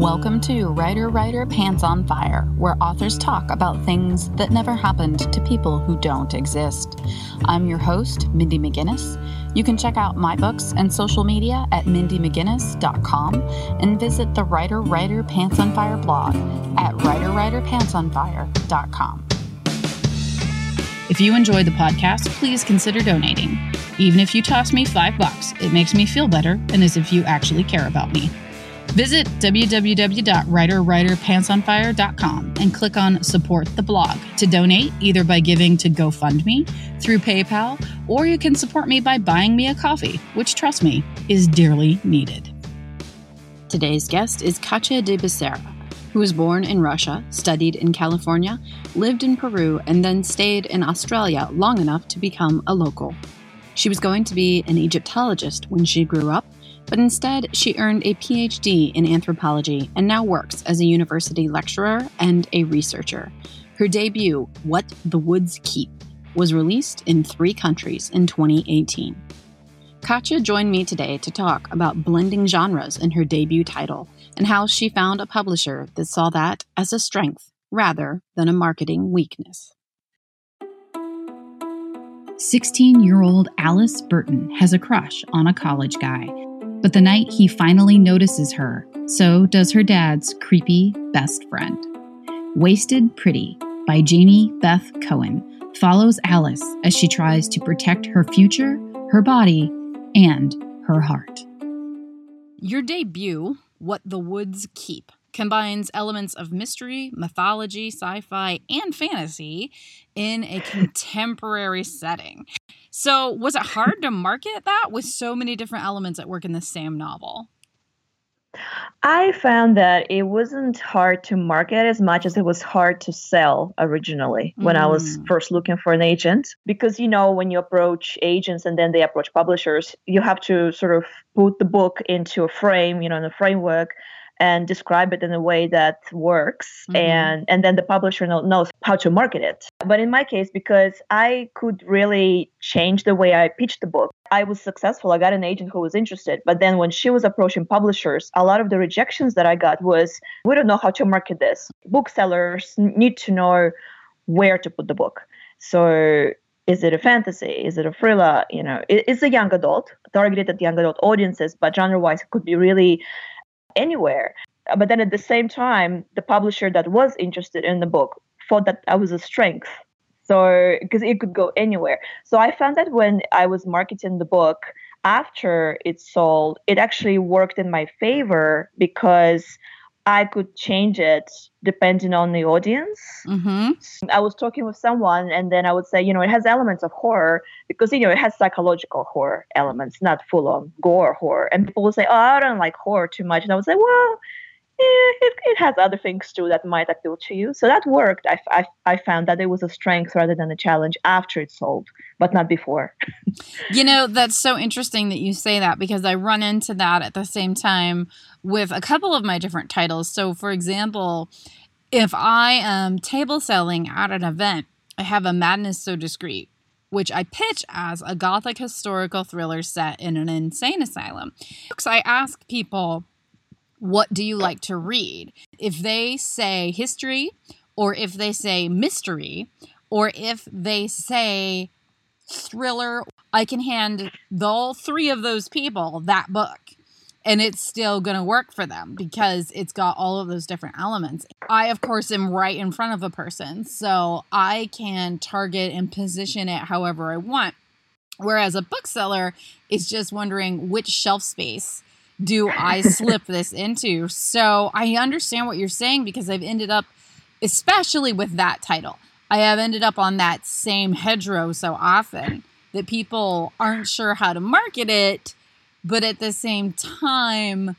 Welcome to Writer Writer Pants on Fire, where authors talk about things that never happened to people who don't exist. I'm your host, Mindy McGinnis. You can check out my books and social media at mindymcginnis.com and visit the Writer Writer Pants on Fire blog at writerwriterpantsonfire.com. If you enjoy the podcast, please consider donating. Even if you toss me five bucks, it makes me feel better and as if you actually care about me. Visit www.writerwriterpantsonfire.com and click on Support the Blog to donate either by giving to GoFundMe, through PayPal, or you can support me by buying me a coffee, which, trust me, is dearly needed. Today's guest is Katya de Becerra, who was born in Russia, studied in California, lived in Peru, and then stayed in Australia long enough to become a local. She was going to be an Egyptologist when she grew up but instead she earned a PhD in anthropology and now works as a university lecturer and a researcher. Her debut, What the Woods Keep, was released in three countries in 2018. Katya joined me today to talk about blending genres in her debut title and how she found a publisher that saw that as a strength rather than a marketing weakness. 16 year old Alice Burton has a crush on a college guy but the night he finally notices her, so does her dad's creepy best friend. Wasted Pretty by Jamie Beth Cohen follows Alice as she tries to protect her future, her body, and her heart. Your debut, What the Woods Keep, combines elements of mystery, mythology, sci fi, and fantasy in a contemporary setting. So, was it hard to market that with so many different elements at work in the same novel? I found that it wasn't hard to market as much as it was hard to sell originally when mm. I was mm. first looking for an agent. Because, you know, when you approach agents and then they approach publishers, you have to sort of put the book into a frame, you know, in a framework and describe it in a way that works mm-hmm. and and then the publisher knows how to market it but in my case because i could really change the way i pitched the book i was successful i got an agent who was interested but then when she was approaching publishers a lot of the rejections that i got was we don't know how to market this booksellers need to know where to put the book so is it a fantasy? Is it a thriller? You know, it's a young adult, targeted at young adult audiences, but genre-wise, it could be really anywhere. Uh, but then at the same time, the publisher that was interested in the book thought that I was a strength. So, because it could go anywhere. So, I found that when I was marketing the book after it sold, it actually worked in my favor because I could change it depending on the audience. Mm-hmm. I was talking with someone, and then I would say, you know, it has elements of horror because, you know, it has psychological horror elements, not full on gore horror. And people would say, oh, I don't like horror too much. And I would say, well, Eh, it, it has other things too that might appeal to you. So that worked. I, I, I found that it was a strength rather than a challenge after it sold, but not before. you know, that's so interesting that you say that because I run into that at the same time with a couple of my different titles. So, for example, if I am table selling at an event, I have a Madness So Discreet which I pitch as a gothic historical thriller set in an insane asylum. So I ask people what do you like to read? If they say history, or if they say mystery, or if they say thriller, I can hand all three of those people that book and it's still going to work for them because it's got all of those different elements. I, of course, am right in front of a person, so I can target and position it however I want. Whereas a bookseller is just wondering which shelf space do I slip this into? So I understand what you're saying because I've ended up, especially with that title, I have ended up on that same hedgerow so often that people aren't sure how to market it, but at the same time,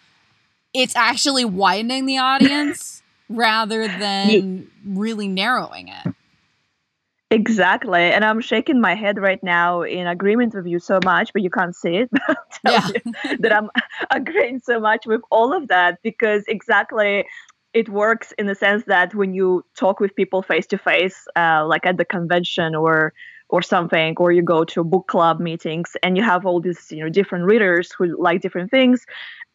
it's actually widening the audience rather than really narrowing it. Exactly. And I'm shaking my head right now in agreement with you so much, but you can't see it. yeah. that I'm agreeing so much with all of that because exactly it works in the sense that when you talk with people face to face, like at the convention or or something, or you go to book club meetings and you have all these you know different readers who like different things,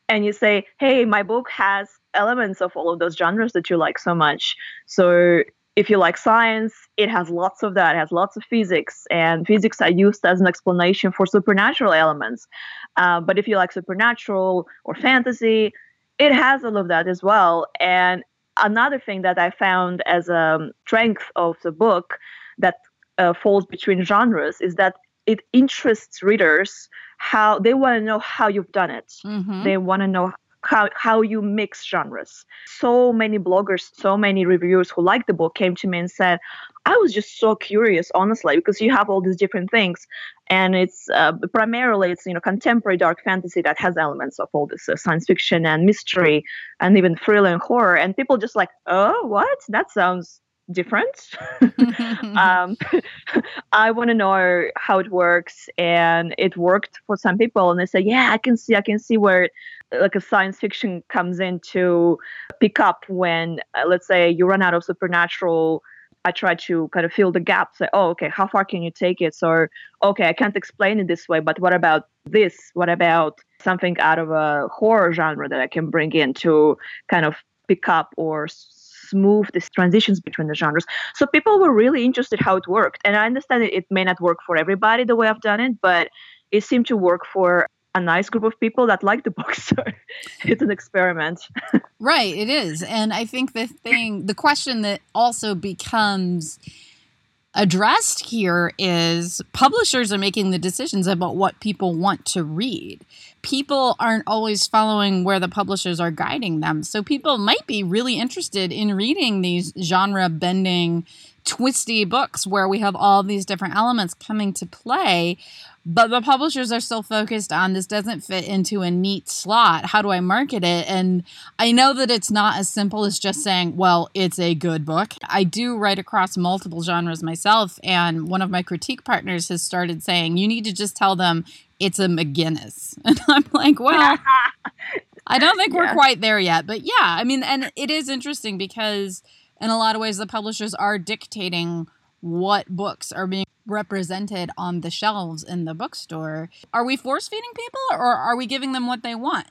and you say, hey, my book has elements of all of those genres that you like so much. So if you like science, it has lots of that. It has lots of physics, and physics are used as an explanation for supernatural elements. Uh, but if you like supernatural or fantasy, it has all of that as well. And another thing that I found as a strength of the book that uh, falls between genres is that it interests readers how they want to know how you've done it. Mm-hmm. They want to know how, how you mix genres. So many bloggers, so many reviewers who liked the book came to me and said, I was just so curious, honestly, because you have all these different things, and it's uh, primarily it's you know contemporary dark fantasy that has elements of all this uh, science fiction and mystery, and even thriller and horror, and people just like, oh, what? That sounds different. um, I want to know how it works, and it worked for some people, and they say, "Yeah, I can see, I can see where like a science fiction comes in to pick up when, uh, let's say, you run out of supernatural." I try to kind of fill the gaps. Say, oh, okay, how far can you take it? So, okay, I can't explain it this way, but what about this? What about something out of a horror genre that I can bring in to kind of pick up or smooth these transitions between the genres. So people were really interested how it worked. And I understand it, it may not work for everybody the way I've done it, but it seemed to work for a nice group of people that like the book. So it's an experiment. right, it is. And I think the thing, the question that also becomes addressed here is publishers are making the decisions about what people want to read. People aren't always following where the publishers are guiding them. So people might be really interested in reading these genre bending, twisty books where we have all these different elements coming to play but the publishers are still focused on this doesn't fit into a neat slot. How do i market it? And i know that it's not as simple as just saying well it's a good book. I do write across multiple genres myself and one of my critique partners has started saying you need to just tell them it's a mcginnis. And i'm like well i don't think yeah. we're quite there yet but yeah i mean and it is interesting because in a lot of ways the publishers are dictating what books are being represented on the shelves in the bookstore. Are we force feeding people or are we giving them what they want?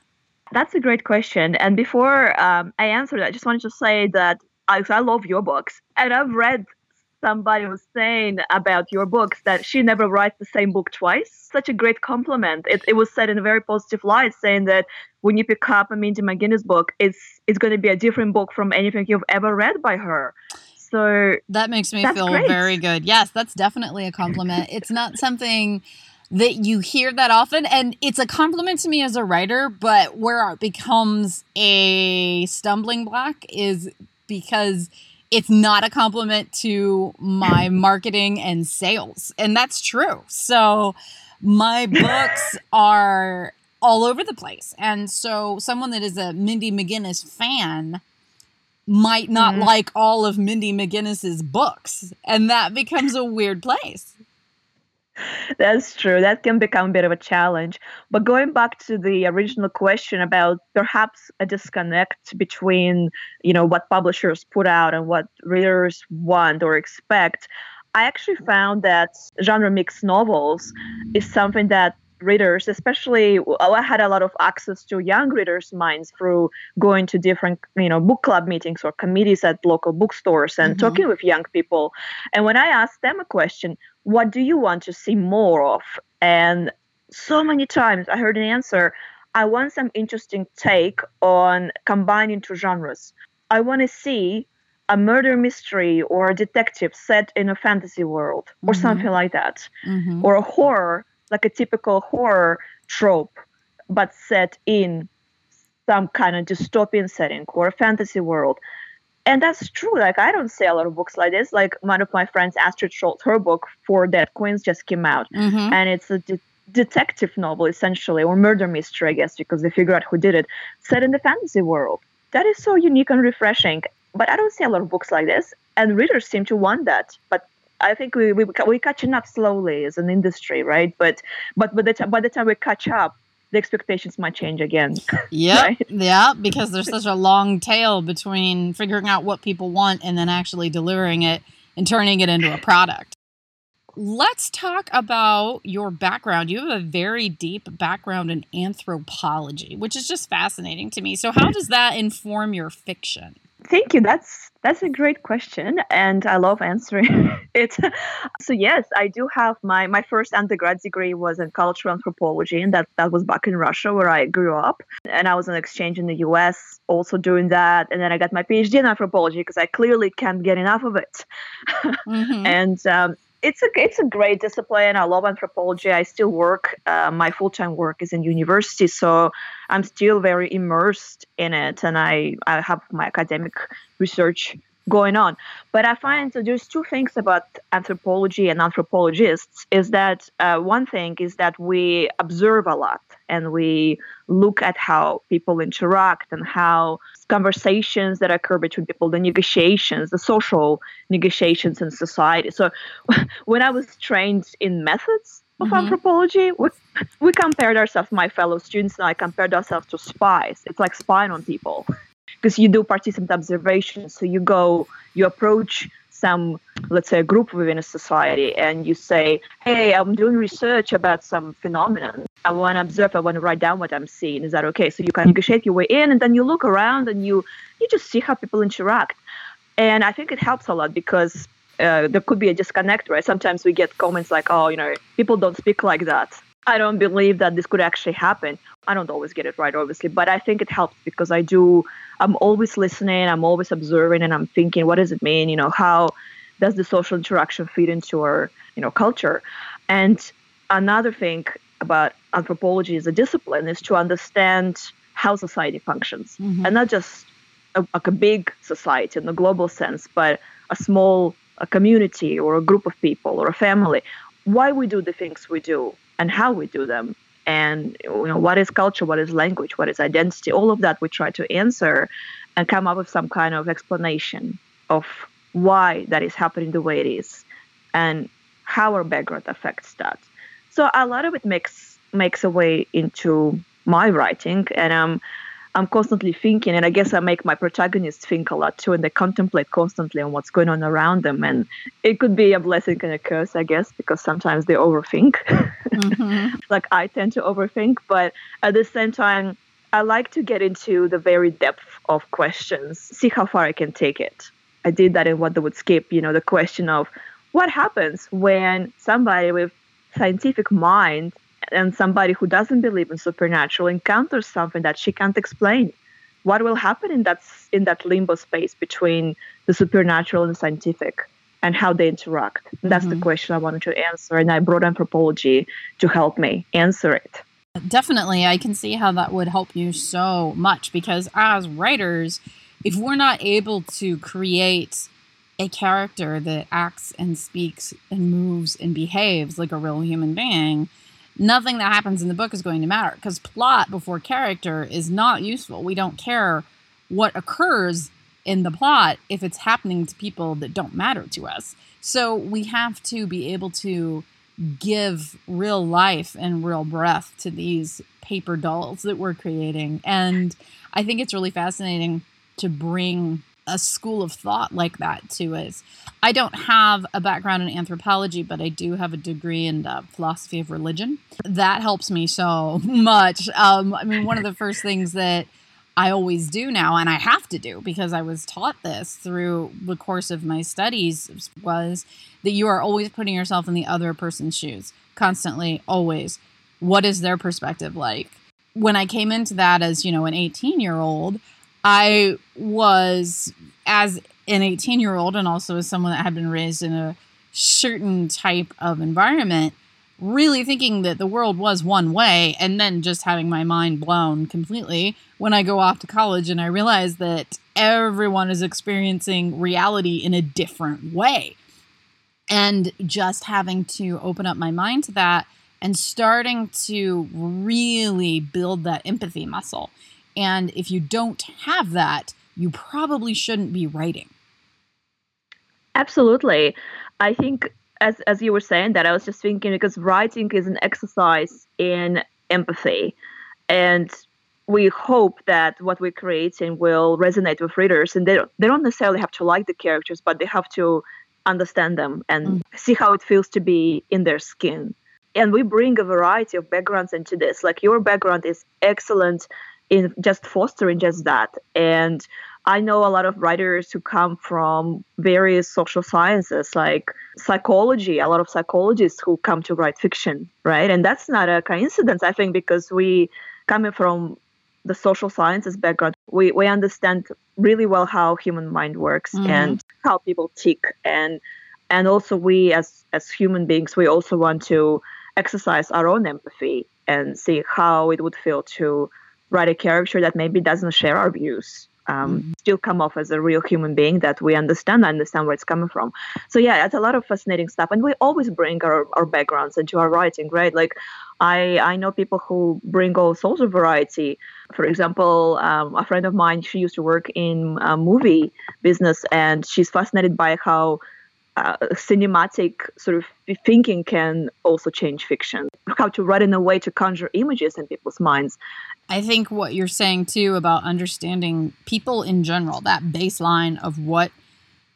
That's a great question. And before um, I answer that, I just wanted to say that I, I love your books. And I've read somebody was saying about your books that she never writes the same book twice. Such a great compliment. It, it was said in a very positive light, saying that when you pick up a Mindy McGinnis book, it's it's going to be a different book from anything you've ever read by her. So that makes me feel great. very good. Yes, that's definitely a compliment. it's not something that you hear that often and it's a compliment to me as a writer but where it becomes a stumbling block is because it's not a compliment to my marketing and sales and that's true so my books are all over the place and so someone that is a mindy mcginnis fan might not mm-hmm. like all of Mindy McGinnis's books, and that becomes a weird place. That's true. That can become a bit of a challenge. But going back to the original question about perhaps a disconnect between, you know, what publishers put out and what readers want or expect, I actually found that genre mixed novels is something that readers, especially I had a lot of access to young readers' minds through going to different, you know, book club meetings or committees at local bookstores and mm-hmm. talking with young people. And when I asked them a question, what do you want to see more of? And so many times I heard an answer, I want some interesting take on combining two genres. I want to see a murder mystery or a detective set in a fantasy world or mm-hmm. something like that, mm-hmm. or a horror like a typical horror trope, but set in some kind of dystopian setting or a fantasy world. And that's true. Like I don't see a lot of books like this. Like one of my friends, Astrid Scholte, her book Four Dead Queens just came out, mm-hmm. and it's a de- detective novel essentially, or murder mystery, I guess, because they figure out who did it, set in the fantasy world. That is so unique and refreshing. But I don't see a lot of books like this, and readers seem to want that. But I think we we we catching up slowly as an industry, right? But but by the time by the time we catch up, the expectations might change again. Yeah, right? yeah, because there's such a long tail between figuring out what people want and then actually delivering it and turning it into a product. let's talk about your background. You have a very deep background in anthropology, which is just fascinating to me. So, how does that inform your fiction? Thank you. That's that's a great question, and I love answering it. So yes, I do have my my first undergrad degree was in cultural anthropology, and that that was back in Russia where I grew up. And I was on exchange in the U.S. also doing that, and then I got my PhD in anthropology because I clearly can't get enough of it. Mm-hmm. and um, it's a it's a great discipline. I love anthropology. I still work. Uh, my full time work is in university, so I'm still very immersed in it, and I I have my academic research going on. But I find so there's two things about anthropology and anthropologists is that uh, one thing is that we observe a lot and we look at how people interact and how conversations that occur between people, the negotiations, the social negotiations in society. So when I was trained in methods of mm-hmm. anthropology, we, we compared ourselves, my fellow students and I compared ourselves to spies. It's like spying on people because you do participant observation. So you go, you approach some, let's say, a group within a society, and you say, "Hey, I'm doing research about some phenomenon. I want to observe. I want to write down what I'm seeing. Is that okay?" So you can negotiate your way in, and then you look around and you you just see how people interact. And I think it helps a lot because uh, there could be a disconnect, right? Sometimes we get comments like, "Oh, you know, people don't speak like that." I don't believe that this could actually happen. I don't always get it right, obviously, but I think it helps because I do. I'm always listening. I'm always observing, and I'm thinking, what does it mean? You know, how does the social interaction fit into our, you know, culture? And another thing about anthropology as a discipline is to understand how society functions, mm-hmm. and not just a, like a big society in the global sense, but a small a community or a group of people or a family. Why we do the things we do and how we do them. And you know what is culture what is language what is identity all of that we try to answer and come up with some kind of explanation of why that is happening the way it is and how our background affects that. So a lot of it makes makes a way into my writing and um I'm constantly thinking, and I guess I make my protagonists think a lot too, and they contemplate constantly on what's going on around them. And it could be a blessing and a curse, I guess, because sometimes they overthink. Mm-hmm. like I tend to overthink, but at the same time, I like to get into the very depth of questions, see how far I can take it. I did that in What the Woods Keep, you know, the question of what happens when somebody with scientific mind and somebody who doesn't believe in supernatural encounters something that she can't explain. What will happen in that in that limbo space between the supernatural and the scientific and how they interact? That's mm-hmm. the question i wanted to answer and i brought anthropology to help me answer it. Definitely i can see how that would help you so much because as writers if we're not able to create a character that acts and speaks and moves and behaves like a real human being nothing that happens in the book is going to matter because plot before character is not useful. We don't care what occurs in the plot if it's happening to people that don't matter to us. So we have to be able to give real life and real breath to these paper dolls that we're creating. And I think it's really fascinating to bring a school of thought like that to us. I don't have a background in anthropology, but I do have a degree in uh, philosophy of religion. That helps me so much. Um, I mean, one of the first things that I always do now, and I have to do because I was taught this through the course of my studies, was that you are always putting yourself in the other person's shoes, constantly, always. What is their perspective like? When I came into that as, you know, an 18 year old, I was, as an 18 year old, and also as someone that had been raised in a certain type of environment, really thinking that the world was one way, and then just having my mind blown completely when I go off to college and I realize that everyone is experiencing reality in a different way. And just having to open up my mind to that and starting to really build that empathy muscle and if you don't have that, you probably shouldn't be writing. Absolutely. I think as as you were saying that I was just thinking because writing is an exercise in empathy and we hope that what we're creating will resonate with readers and they don't, they don't necessarily have to like the characters but they have to understand them and mm. see how it feels to be in their skin. And we bring a variety of backgrounds into this. Like your background is excellent in just fostering just that. And I know a lot of writers who come from various social sciences, like psychology, a lot of psychologists who come to write fiction, right? And that's not a coincidence, I think, because we, coming from the social sciences background, we, we understand really well how human mind works mm-hmm. and how people tick. And and also we as as human beings, we also want to exercise our own empathy and see how it would feel to write a character that maybe doesn't share our views um, mm-hmm. still come off as a real human being that we understand understand where it's coming from so yeah it's a lot of fascinating stuff and we always bring our, our backgrounds into our writing right like i i know people who bring all sorts of variety for example um, a friend of mine she used to work in a movie business and she's fascinated by how uh, cinematic sort of thinking can also change fiction. How to write in a way to conjure images in people's minds. I think what you're saying too about understanding people in general, that baseline of what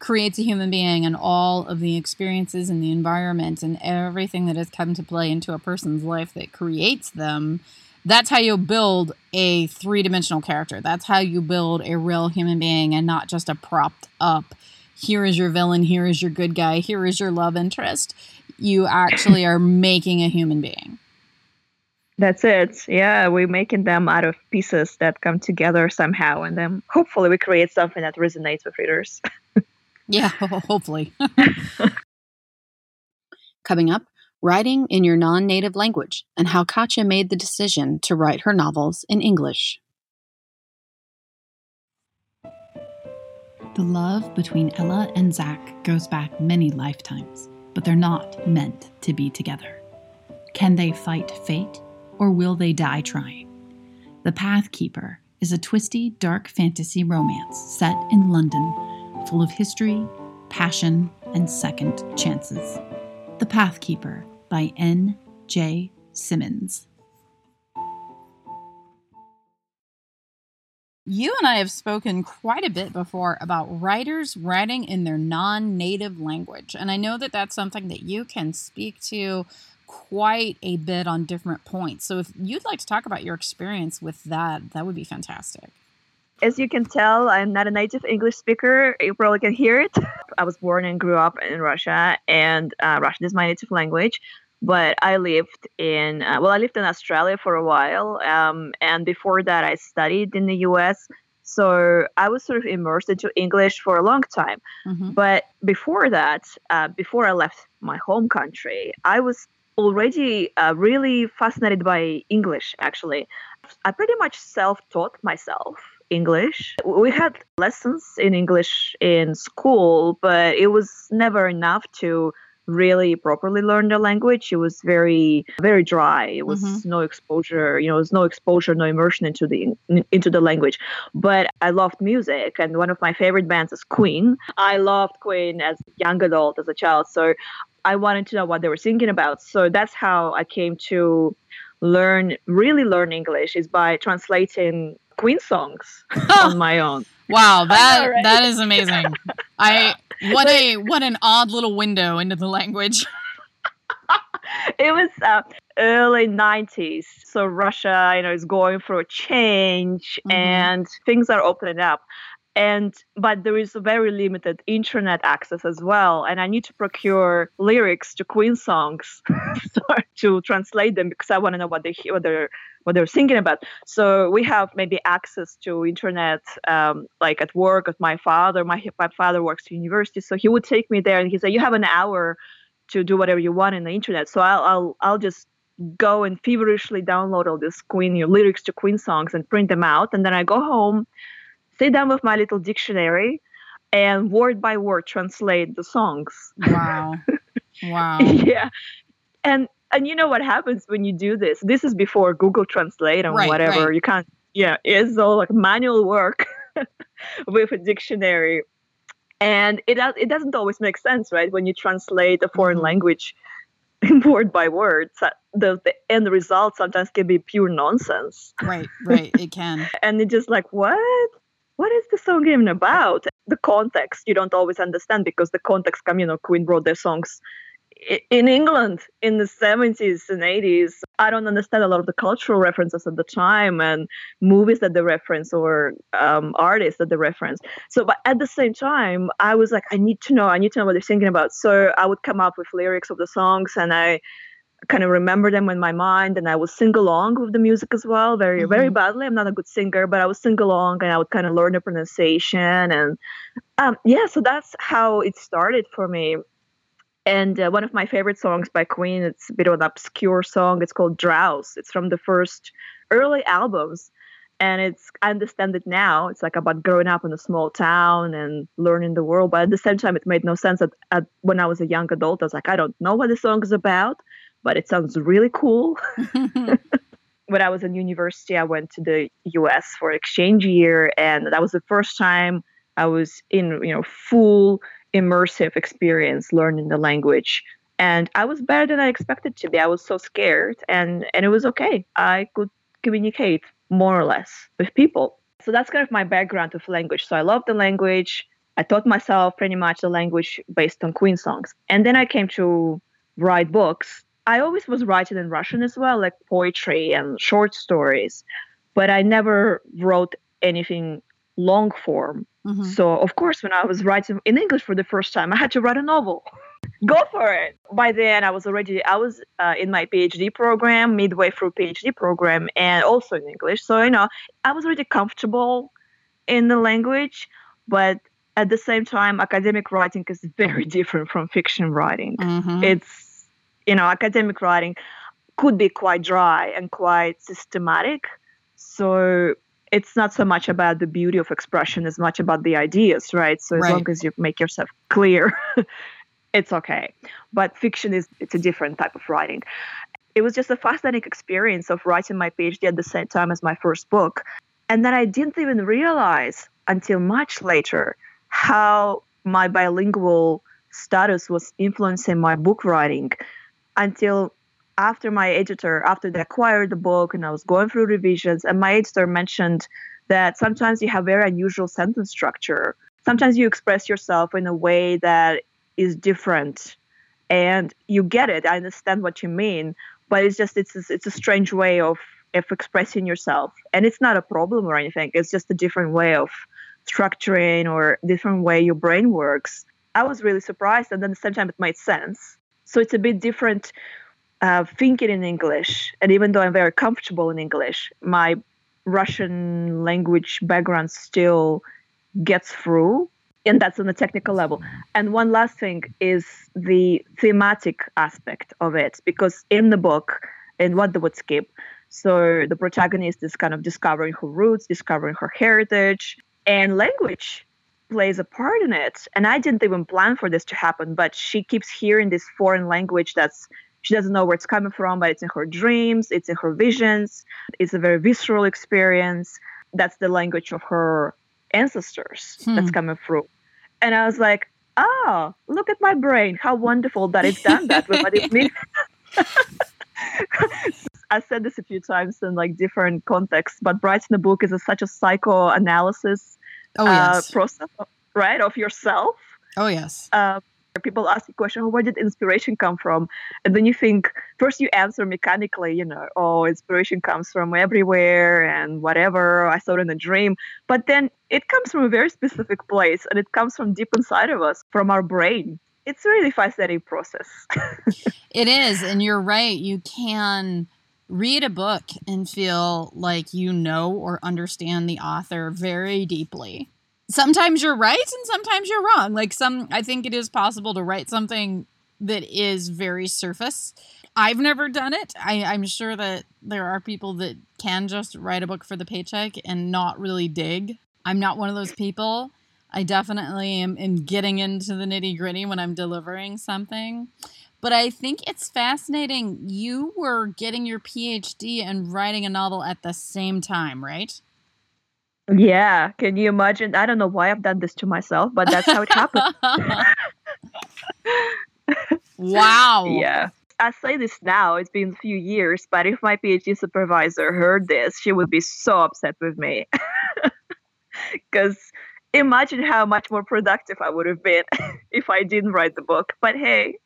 creates a human being and all of the experiences and the environment and everything that has come to play into a person's life that creates them. That's how you build a three dimensional character. That's how you build a real human being and not just a propped up here is your villain, here is your good guy, here is your love interest. You actually are making a human being. That's it. Yeah, we're making them out of pieces that come together somehow, and then hopefully we create something that resonates with readers. yeah, hopefully. Coming up, writing in your non native language and how Katya made the decision to write her novels in English. The love between Ella and Zach goes back many lifetimes, but they're not meant to be together. Can they fight fate, or will they die trying? The Pathkeeper is a twisty, dark fantasy romance set in London, full of history, passion, and second chances. The Pathkeeper by N. J. Simmons. You and I have spoken quite a bit before about writers writing in their non native language. And I know that that's something that you can speak to quite a bit on different points. So if you'd like to talk about your experience with that, that would be fantastic. As you can tell, I'm not a native English speaker. You probably can hear it. I was born and grew up in Russia, and uh, Russian is my native language but I lived in uh, well, I lived in Australia for a while, um, and before that, I studied in the U.S. So I was sort of immersed into English for a long time. Mm-hmm. But before that, uh, before I left my home country, I was already uh, really fascinated by English. Actually, I pretty much self-taught myself English. We had lessons in English in school, but it was never enough to really properly learn the language. It was very very dry. It was mm-hmm. no exposure, you know, it was no exposure, no immersion into the into the language. But I loved music, and one of my favorite bands is Queen. I loved Queen as a young adult, as a child. So I wanted to know what they were thinking about. So that's how I came to learn really learn English is by translating Queen songs on my own. Wow, that know, right? that is amazing. I what a what an odd little window into the language. it was uh, early 90s so russia you know is going through a change mm-hmm. and things are opening up and but there is a very limited internet access as well and i need to procure lyrics to queen songs to translate them because i want to know what they what they're what they're thinking about. So we have maybe access to internet um, like at work with my father. My, my father works at university so he would take me there and he said you have an hour to do whatever you want in the internet. So i'll i'll, I'll just go and feverishly download all these queen lyrics to queen songs and print them out and then i go home sit down with my little dictionary and word by word translate the songs. Wow. Wow. yeah. And and you know what happens when you do this? This is before Google Translate and right, whatever. Right. You can't yeah, it's all like manual work with a dictionary. And it it doesn't always make sense, right? When you translate a foreign mm-hmm. language word by word, the, the end result sometimes can be pure nonsense. Right, right, it can. and it's just like, what? What is the song even about? The context you don't always understand because the context come, you know, Queen wrote their songs in England in the 70s and 80s. I don't understand a lot of the cultural references at the time and movies that they reference or um, artists that they reference. So, but at the same time, I was like, I need to know, I need to know what they're singing about. So I would come up with lyrics of the songs and I kind of remember them in my mind and I would sing along with the music as well, very, mm-hmm. very badly. I'm not a good singer, but I would sing along and I would kind of learn the pronunciation. And um, yeah, so that's how it started for me. And uh, one of my favorite songs by Queen, it's a bit of an obscure song. It's called Drowse. It's from the first early albums. And it's, I understand it now. It's like about growing up in a small town and learning the world. But at the same time, it made no sense that at, when I was a young adult, I was like, I don't know what the song is about, but it sounds really cool. when I was in university, I went to the US for exchange year. And that was the first time I was in, you know, full immersive experience learning the language. And i was better than i expected to be. I was so scared and and it was okay. I could communicate more or less with people. So that's kind of my background of language. So i love the language. I taught myself pretty much the language based on queen songs. And then i came to write books i always was writing in russian as well like poetry and short stories but i never wrote anything long form Mm-hmm. So, of course, when I was writing in English for the first time, I had to write a novel. Go for it. By then, I was already I was uh, in my PhD program, midway through PhD program, and also in English. So you know, I was already comfortable in the language, but at the same time, academic writing is very different from fiction writing. Mm-hmm. It's you know, academic writing could be quite dry and quite systematic. So it's not so much about the beauty of expression as much about the ideas, right? So as right. long as you make yourself clear, it's okay. But fiction is it's a different type of writing. It was just a fascinating experience of writing my PhD at the same time as my first book. And then I didn't even realize until much later how my bilingual status was influencing my book writing until after my editor, after they acquired the book and I was going through revisions, and my editor mentioned that sometimes you have very unusual sentence structure. Sometimes you express yourself in a way that is different and you get it. I understand what you mean, but it's just it's it's a strange way of of expressing yourself. And it's not a problem or anything. It's just a different way of structuring or different way your brain works. I was really surprised and then at the same time it made sense. So it's a bit different uh, thinking in English, and even though I'm very comfortable in English, my Russian language background still gets through, and that's on the technical level. And one last thing is the thematic aspect of it, because in the book, in What the Woods Keep, so the protagonist is kind of discovering her roots, discovering her heritage, and language plays a part in it. And I didn't even plan for this to happen, but she keeps hearing this foreign language that's she doesn't know where it's coming from, but it's in her dreams, it's in her visions. It's a very visceral experience. That's the language of her ancestors hmm. that's coming through. And I was like, oh, look at my brain. How wonderful that it's done that with what it means. I said this a few times in like different contexts, but writing a book is a, such a psychoanalysis oh, yes. uh, process, right, of yourself. Oh yes. Uh, people ask the question, oh, where did inspiration come from? And then you think, first you answer mechanically, you know, oh, inspiration comes from everywhere and whatever. I saw it in a dream. But then it comes from a very specific place and it comes from deep inside of us, from our brain. It's a really fascinating process. it is. And you're right. You can read a book and feel like you know or understand the author very deeply sometimes you're right and sometimes you're wrong. Like some I think it is possible to write something that is very surface. I've never done it. I, I'm sure that there are people that can just write a book for the paycheck and not really dig. I'm not one of those people. I definitely am in getting into the nitty gritty when I'm delivering something. But I think it's fascinating. You were getting your PhD and writing a novel at the same time, right? Yeah, can you imagine? I don't know why I've done this to myself, but that's how it happened. wow. Yeah. I say this now, it's been a few years, but if my PhD supervisor heard this, she would be so upset with me. because imagine how much more productive I would have been if I didn't write the book. But hey,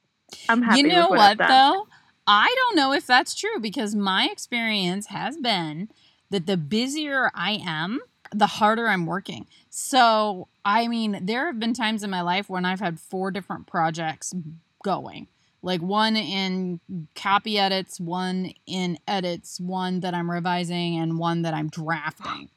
I'm happy. You know what, what though? I don't know if that's true because my experience has been that the busier I am, the harder I'm working. So, I mean, there have been times in my life when I've had four different projects going like one in copy edits, one in edits, one that I'm revising, and one that I'm drafting.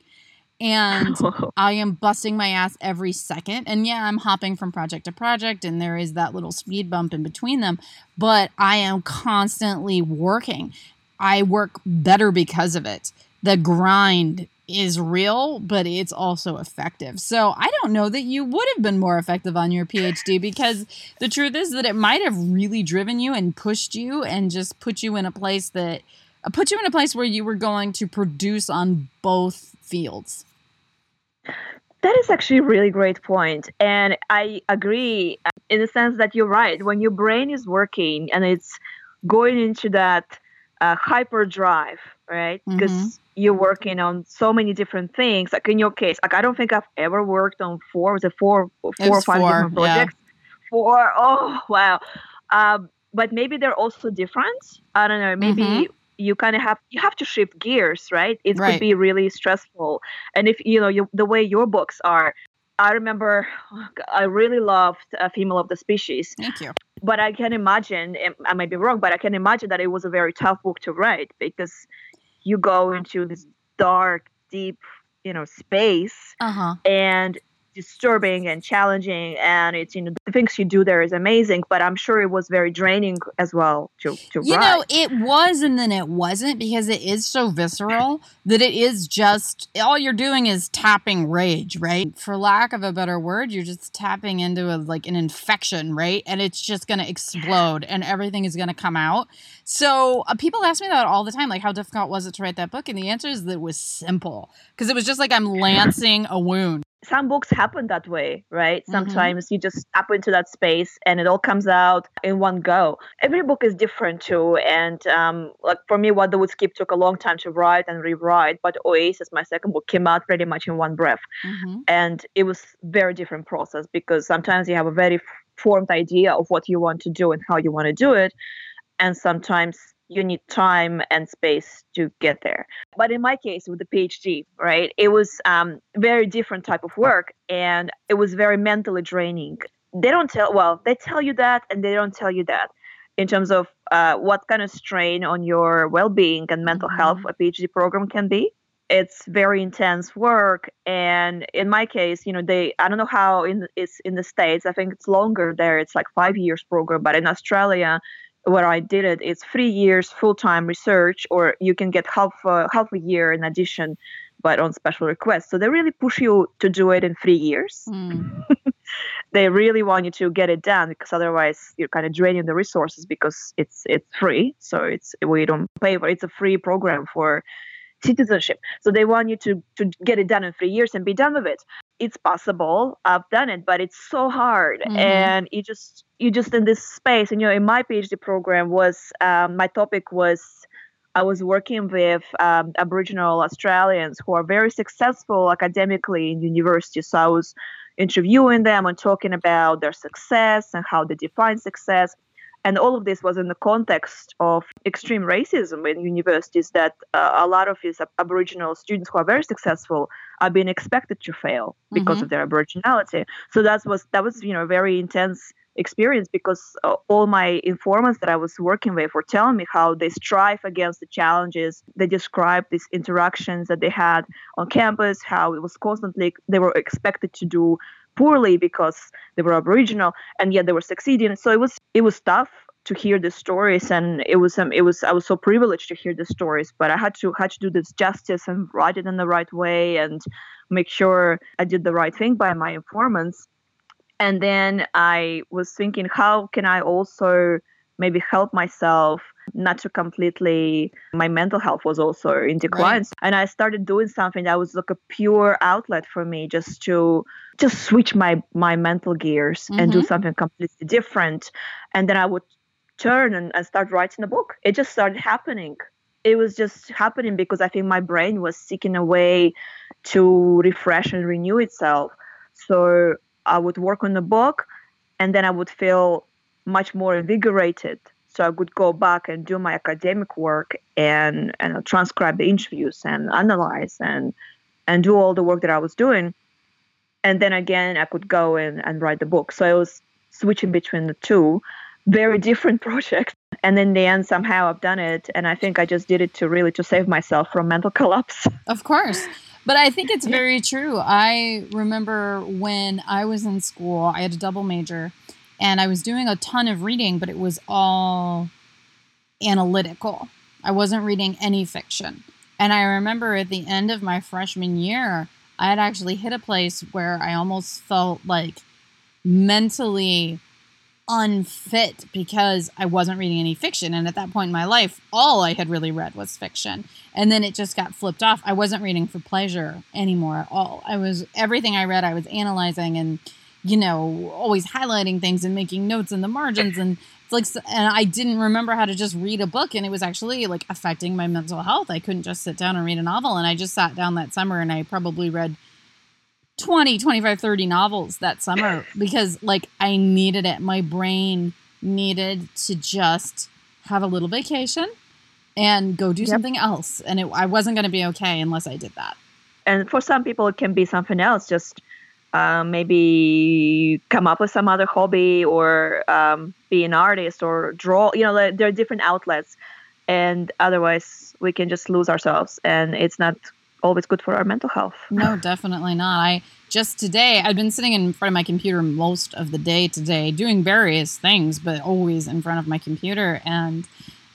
And I am busting my ass every second. And yeah, I'm hopping from project to project, and there is that little speed bump in between them, but I am constantly working. I work better because of it. The grind is real, but it's also effective. So I don't know that you would have been more effective on your PhD because the truth is that it might have really driven you and pushed you and just put you in a place that put you in a place where you were going to produce on both fields. That is actually a really great point. And I agree uh, in the sense that you're right. When your brain is working and it's going into that uh, hyperdrive, right? Because mm-hmm. you're working on so many different things. Like in your case, like I don't think I've ever worked on four. Was it four, four or five four, different projects? Yeah. Four. Oh wow. Um, but maybe they're also different. I don't know. Maybe mm-hmm. You kind of have you have to shift gears, right? It right. could be really stressful. And if you know you, the way your books are, I remember I really loved uh, Female of the Species. Thank you. But I can imagine, I might be wrong, but I can imagine that it was a very tough book to write because you go into this dark, deep, you know, space, uh-huh. and disturbing and challenging and it's you know the things you do there is amazing but i'm sure it was very draining as well to, to you know it was and then it wasn't because it is so visceral that it is just all you're doing is tapping rage right? For lack of a better word you're just tapping into a, like an infection right? And it's just going to explode and everything is going to come out. So uh, people ask me that all the time like how difficult was it to write that book? And the answer is that it was simple because it was just like i'm lancing a wound some books happen that way, right? Mm-hmm. Sometimes mm-hmm. you just step into that space and it all comes out in one go. Every book is different too. And um, like for me, What the Woods Keep took a long time to write and rewrite, but Oasis, my second book, came out pretty much in one breath. Mm-hmm. And it was very different process because sometimes you have a very formed idea of what you want to do and how you want to do it. And sometimes you need time and space to get there. But in my case, with the PhD, right, it was um, very different type of work, and it was very mentally draining. They don't tell well, they tell you that, and they don't tell you that in terms of uh, what kind of strain on your well-being and mental mm-hmm. health a PhD program can be. It's very intense work, and in my case, you know, they I don't know how in it's in the states. I think it's longer there. It's like five years program, but in Australia where I did it, it's three years full time research, or you can get half a, half a year in addition, but on special request. So they really push you to do it in three years. Mm. they really want you to get it done because otherwise you're kind of draining the resources because it's it's free. So it's we don't pay for it's a free program for citizenship. So they want you to to get it done in three years and be done with it. It's possible. I've done it, but it's so hard, mm-hmm. and you just you just in this space. And you know, in my PhD program was um, my topic was I was working with um, Aboriginal Australians who are very successful academically in university. So I was interviewing them and talking about their success and how they define success. And all of this was in the context of extreme racism in universities that uh, a lot of these Aboriginal students who are very successful are being expected to fail because mm-hmm. of their Aboriginality. So that was that was you know a very intense experience because uh, all my informants that I was working with were telling me how they strive against the challenges. They described these interactions that they had on campus, how it was constantly they were expected to do poorly because they were Aboriginal, and yet they were succeeding. So it was it was tough to hear the stories, and it was um, it was I was so privileged to hear the stories, but I had to had to do this justice and write it in the right way and make sure I did the right thing by my informants. And then I was thinking, how can I also maybe help myself not to completely my mental health was also in decline right. and i started doing something that was like a pure outlet for me just to just switch my my mental gears mm-hmm. and do mm-hmm. something completely different and then i would turn and, and start writing a book it just started happening it was just happening because i think my brain was seeking a way to refresh and renew itself. So I would work on the book and then I would feel much more invigorated. So I would go back and do my academic work and, and transcribe the interviews and analyze and and do all the work that I was doing. And then again, I could go and, and write the book. So I was switching between the two very different projects. And in the end, somehow I've done it. And I think I just did it to really to save myself from mental collapse. Of course. But I think it's very true. I remember when I was in school, I had a double major and I was doing a ton of reading, but it was all analytical. I wasn't reading any fiction. And I remember at the end of my freshman year, I had actually hit a place where I almost felt like mentally unfit because I wasn't reading any fiction. And at that point in my life, all I had really read was fiction. And then it just got flipped off. I wasn't reading for pleasure anymore at all. I was, everything I read, I was analyzing and, you know, always highlighting things and making notes in the margins. And it's like, and I didn't remember how to just read a book. And it was actually like affecting my mental health. I couldn't just sit down and read a novel. And I just sat down that summer and I probably read 20, 25, 30 novels that summer because like I needed it. My brain needed to just have a little vacation and go do yep. something else. And it, I wasn't going to be okay unless I did that. And for some people, it can be something else. Just uh, maybe come up with some other hobby or um, be an artist or draw. You know, there are different outlets. And otherwise, we can just lose ourselves. And it's not always good for our mental health. No, definitely not. I just today, I've been sitting in front of my computer most of the day today, doing various things, but always in front of my computer. And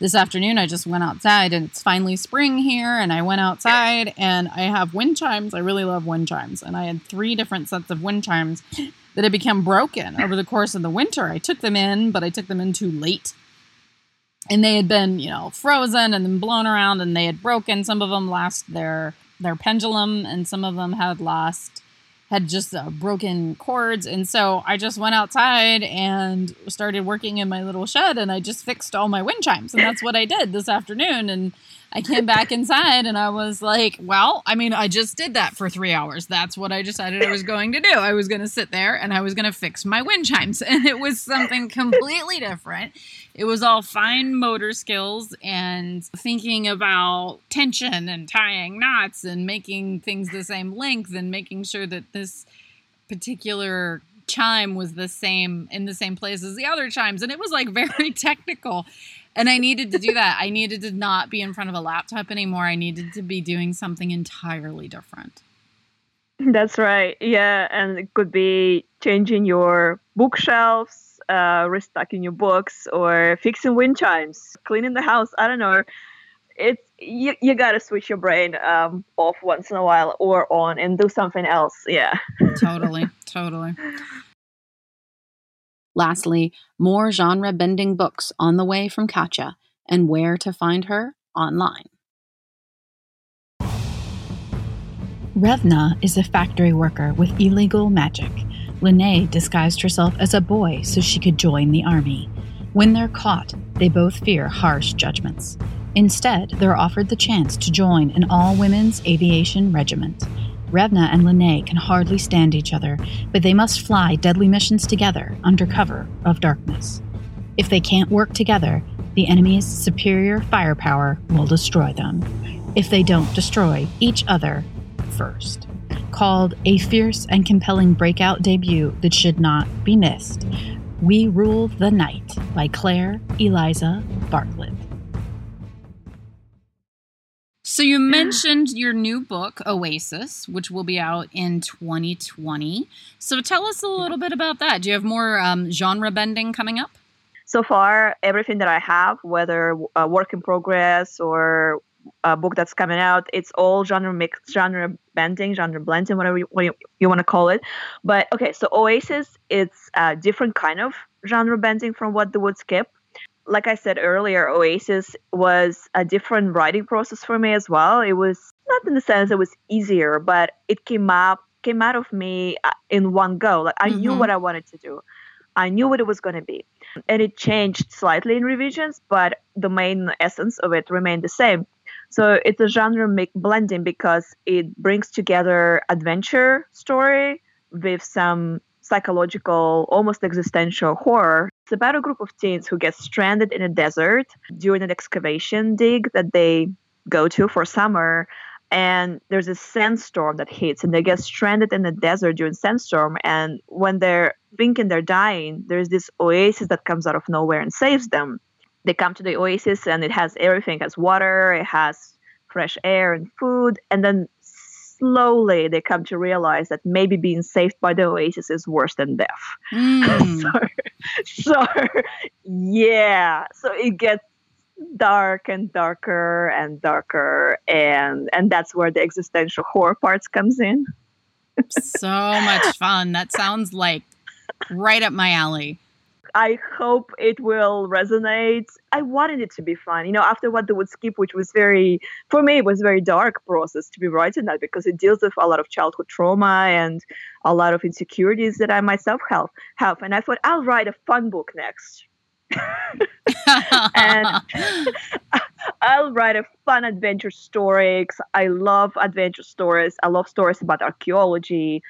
this afternoon, I just went outside, and it's finally spring here. And I went outside, and I have wind chimes. I really love wind chimes, and I had three different sets of wind chimes that had become broken over the course of the winter. I took them in, but I took them in too late and they had been you know frozen and then blown around and they had broken some of them lost their their pendulum, and some of them had lost had just uh, broken cords. And so I just went outside and started working in my little shed and I just fixed all my wind chimes. And that's what I did this afternoon. And I came back inside and I was like, well, I mean, I just did that for three hours. That's what I decided I was going to do. I was going to sit there and I was going to fix my wind chimes. And it was something completely different. It was all fine motor skills and thinking about tension and tying knots and making things the same length and making sure that this particular chime was the same in the same place as the other chimes and it was like very technical and I needed to do that. I needed to not be in front of a laptop anymore. I needed to be doing something entirely different. That's right. Yeah, and it could be changing your bookshelves, uh, restocking your books, or fixing wind chimes, cleaning the house. I don't know. It's you. You gotta switch your brain um, off once in a while or on and do something else. Yeah. totally. Totally. Lastly, more genre bending books on the way from Katya and where to find her online. Revna is a factory worker with illegal magic. Lene disguised herself as a boy so she could join the army. When they're caught, they both fear harsh judgments. Instead, they're offered the chance to join an all women's aviation regiment. Revna and Lene can hardly stand each other, but they must fly deadly missions together under cover of darkness. If they can't work together, the enemy's superior firepower will destroy them. If they don't destroy each other first. Called a fierce and compelling breakout debut that should not be missed, We Rule the Night by Claire Eliza Bartlett. So you mentioned your new book, Oasis, which will be out in 2020. So tell us a little bit about that. Do you have more um, genre bending coming up? So far, everything that I have, whether a work in progress or a book that's coming out, it's all genre mix, genre bending, genre blending, whatever you, what you, you want to call it. But okay, so Oasis, it's a different kind of genre bending from What the Woods Keep like I said earlier, Oasis was a different writing process for me as well. It was not in the sense it was easier, but it came up came out of me uh, in one go. Like I mm-hmm. knew what I wanted to do. I knew what it was going to be. And it changed slightly in revisions, but the main essence of it remained the same. So it's a genre make blending because it brings together adventure story with some psychological, almost existential horror. It's about a group of teens who get stranded in a desert during an excavation dig that they go to for summer. And there's a sandstorm that hits, and they get stranded in the desert during sandstorm. And when they're thinking they're dying, there's this oasis that comes out of nowhere and saves them they come to the oasis and it has everything it has water it has fresh air and food and then slowly they come to realize that maybe being saved by the oasis is worse than death. Mm. so, so yeah. So it gets dark and darker and darker and and that's where the existential horror parts comes in. So much fun. That sounds like right up my alley I hope it will resonate. I wanted it to be fun. You know, after What the Woods Keep, which was very, for me, it was very dark process to be writing that because it deals with a lot of childhood trauma and a lot of insecurities that I myself have. have. And I thought I'll write a fun book next. and I'll write a fun adventure story. I love adventure stories. I love stories about archaeology.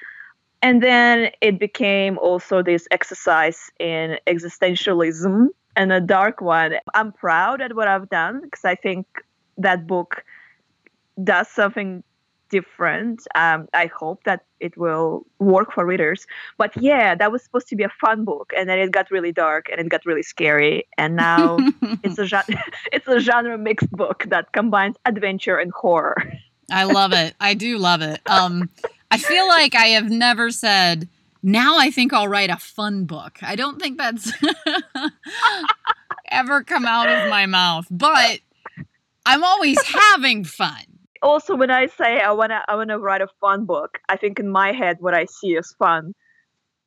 And then it became also this exercise in existentialism and a dark one. I'm proud at what I've done because I think that book does something different. Um, I hope that it will work for readers. But yeah, that was supposed to be a fun book, and then it got really dark and it got really scary. And now it's a genre, it's a genre mixed book that combines adventure and horror. I love it. I do love it. Um, I feel like I have never said, now I think I'll write a fun book. I don't think that's ever come out of my mouth, but I'm always having fun. Also, when I say I wanna I wanna write a fun book, I think in my head what I see as fun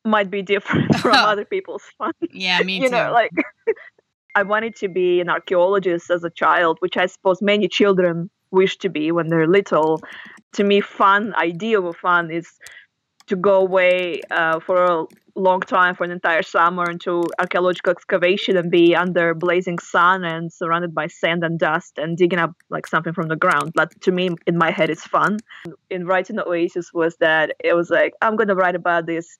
might be different from other people's fun. Yeah, me you too. You know, like I wanted to be an archaeologist as a child, which I suppose many children wish to be when they're little. To me, fun idea of fun is to go away uh, for a long time for an entire summer into archaeological excavation and be under blazing sun and surrounded by sand and dust and digging up like something from the ground. But to me, in my head, it's fun. In writing the Oasis was that it was like I'm going to write about this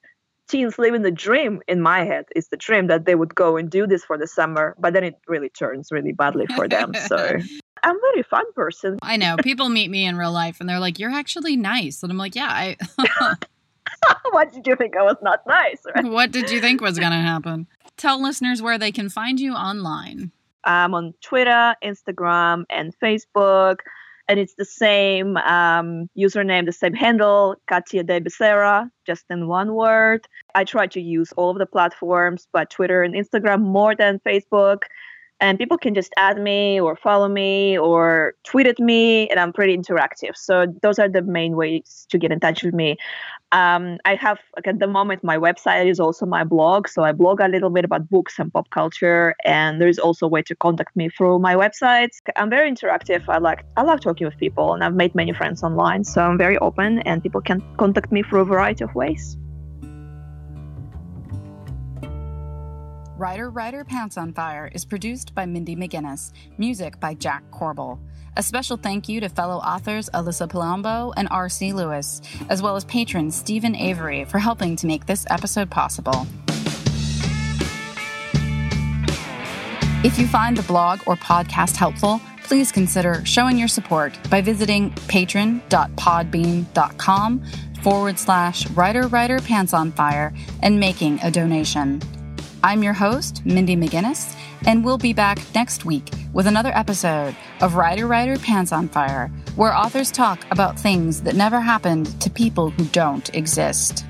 teens living the dream in my head is the dream that they would go and do this for the summer but then it really turns really badly for them so I'm a very fun person. I know. People meet me in real life and they're like, You're actually nice. And I'm like, Yeah, I. what did you think I was not nice? Right? What did you think was going to happen? Tell listeners where they can find you online. I'm on Twitter, Instagram, and Facebook. And it's the same um, username, the same handle, Katya de Becerra, just in one word. I try to use all of the platforms, but Twitter and Instagram more than Facebook and people can just add me or follow me or tweet at me and i'm pretty interactive. So those are the main ways to get in touch with me. Um, i have like, at the moment my website is also my blog so i blog a little bit about books and pop culture and there's also a way to contact me through my website. I'm very interactive. I like i love talking with people and i've made many friends online so i'm very open and people can contact me through a variety of ways Writer Writer Pants on Fire is produced by Mindy McGinnis, music by Jack Corbel. A special thank you to fellow authors Alyssa Palombo and R.C. Lewis, as well as patron Stephen Avery for helping to make this episode possible. If you find the blog or podcast helpful, please consider showing your support by visiting patron.podbean.com forward slash writer writer pants on fire and making a donation. I'm your host, Mindy McGinnis, and we'll be back next week with another episode of Writer Writer Pants on Fire, where authors talk about things that never happened to people who don't exist.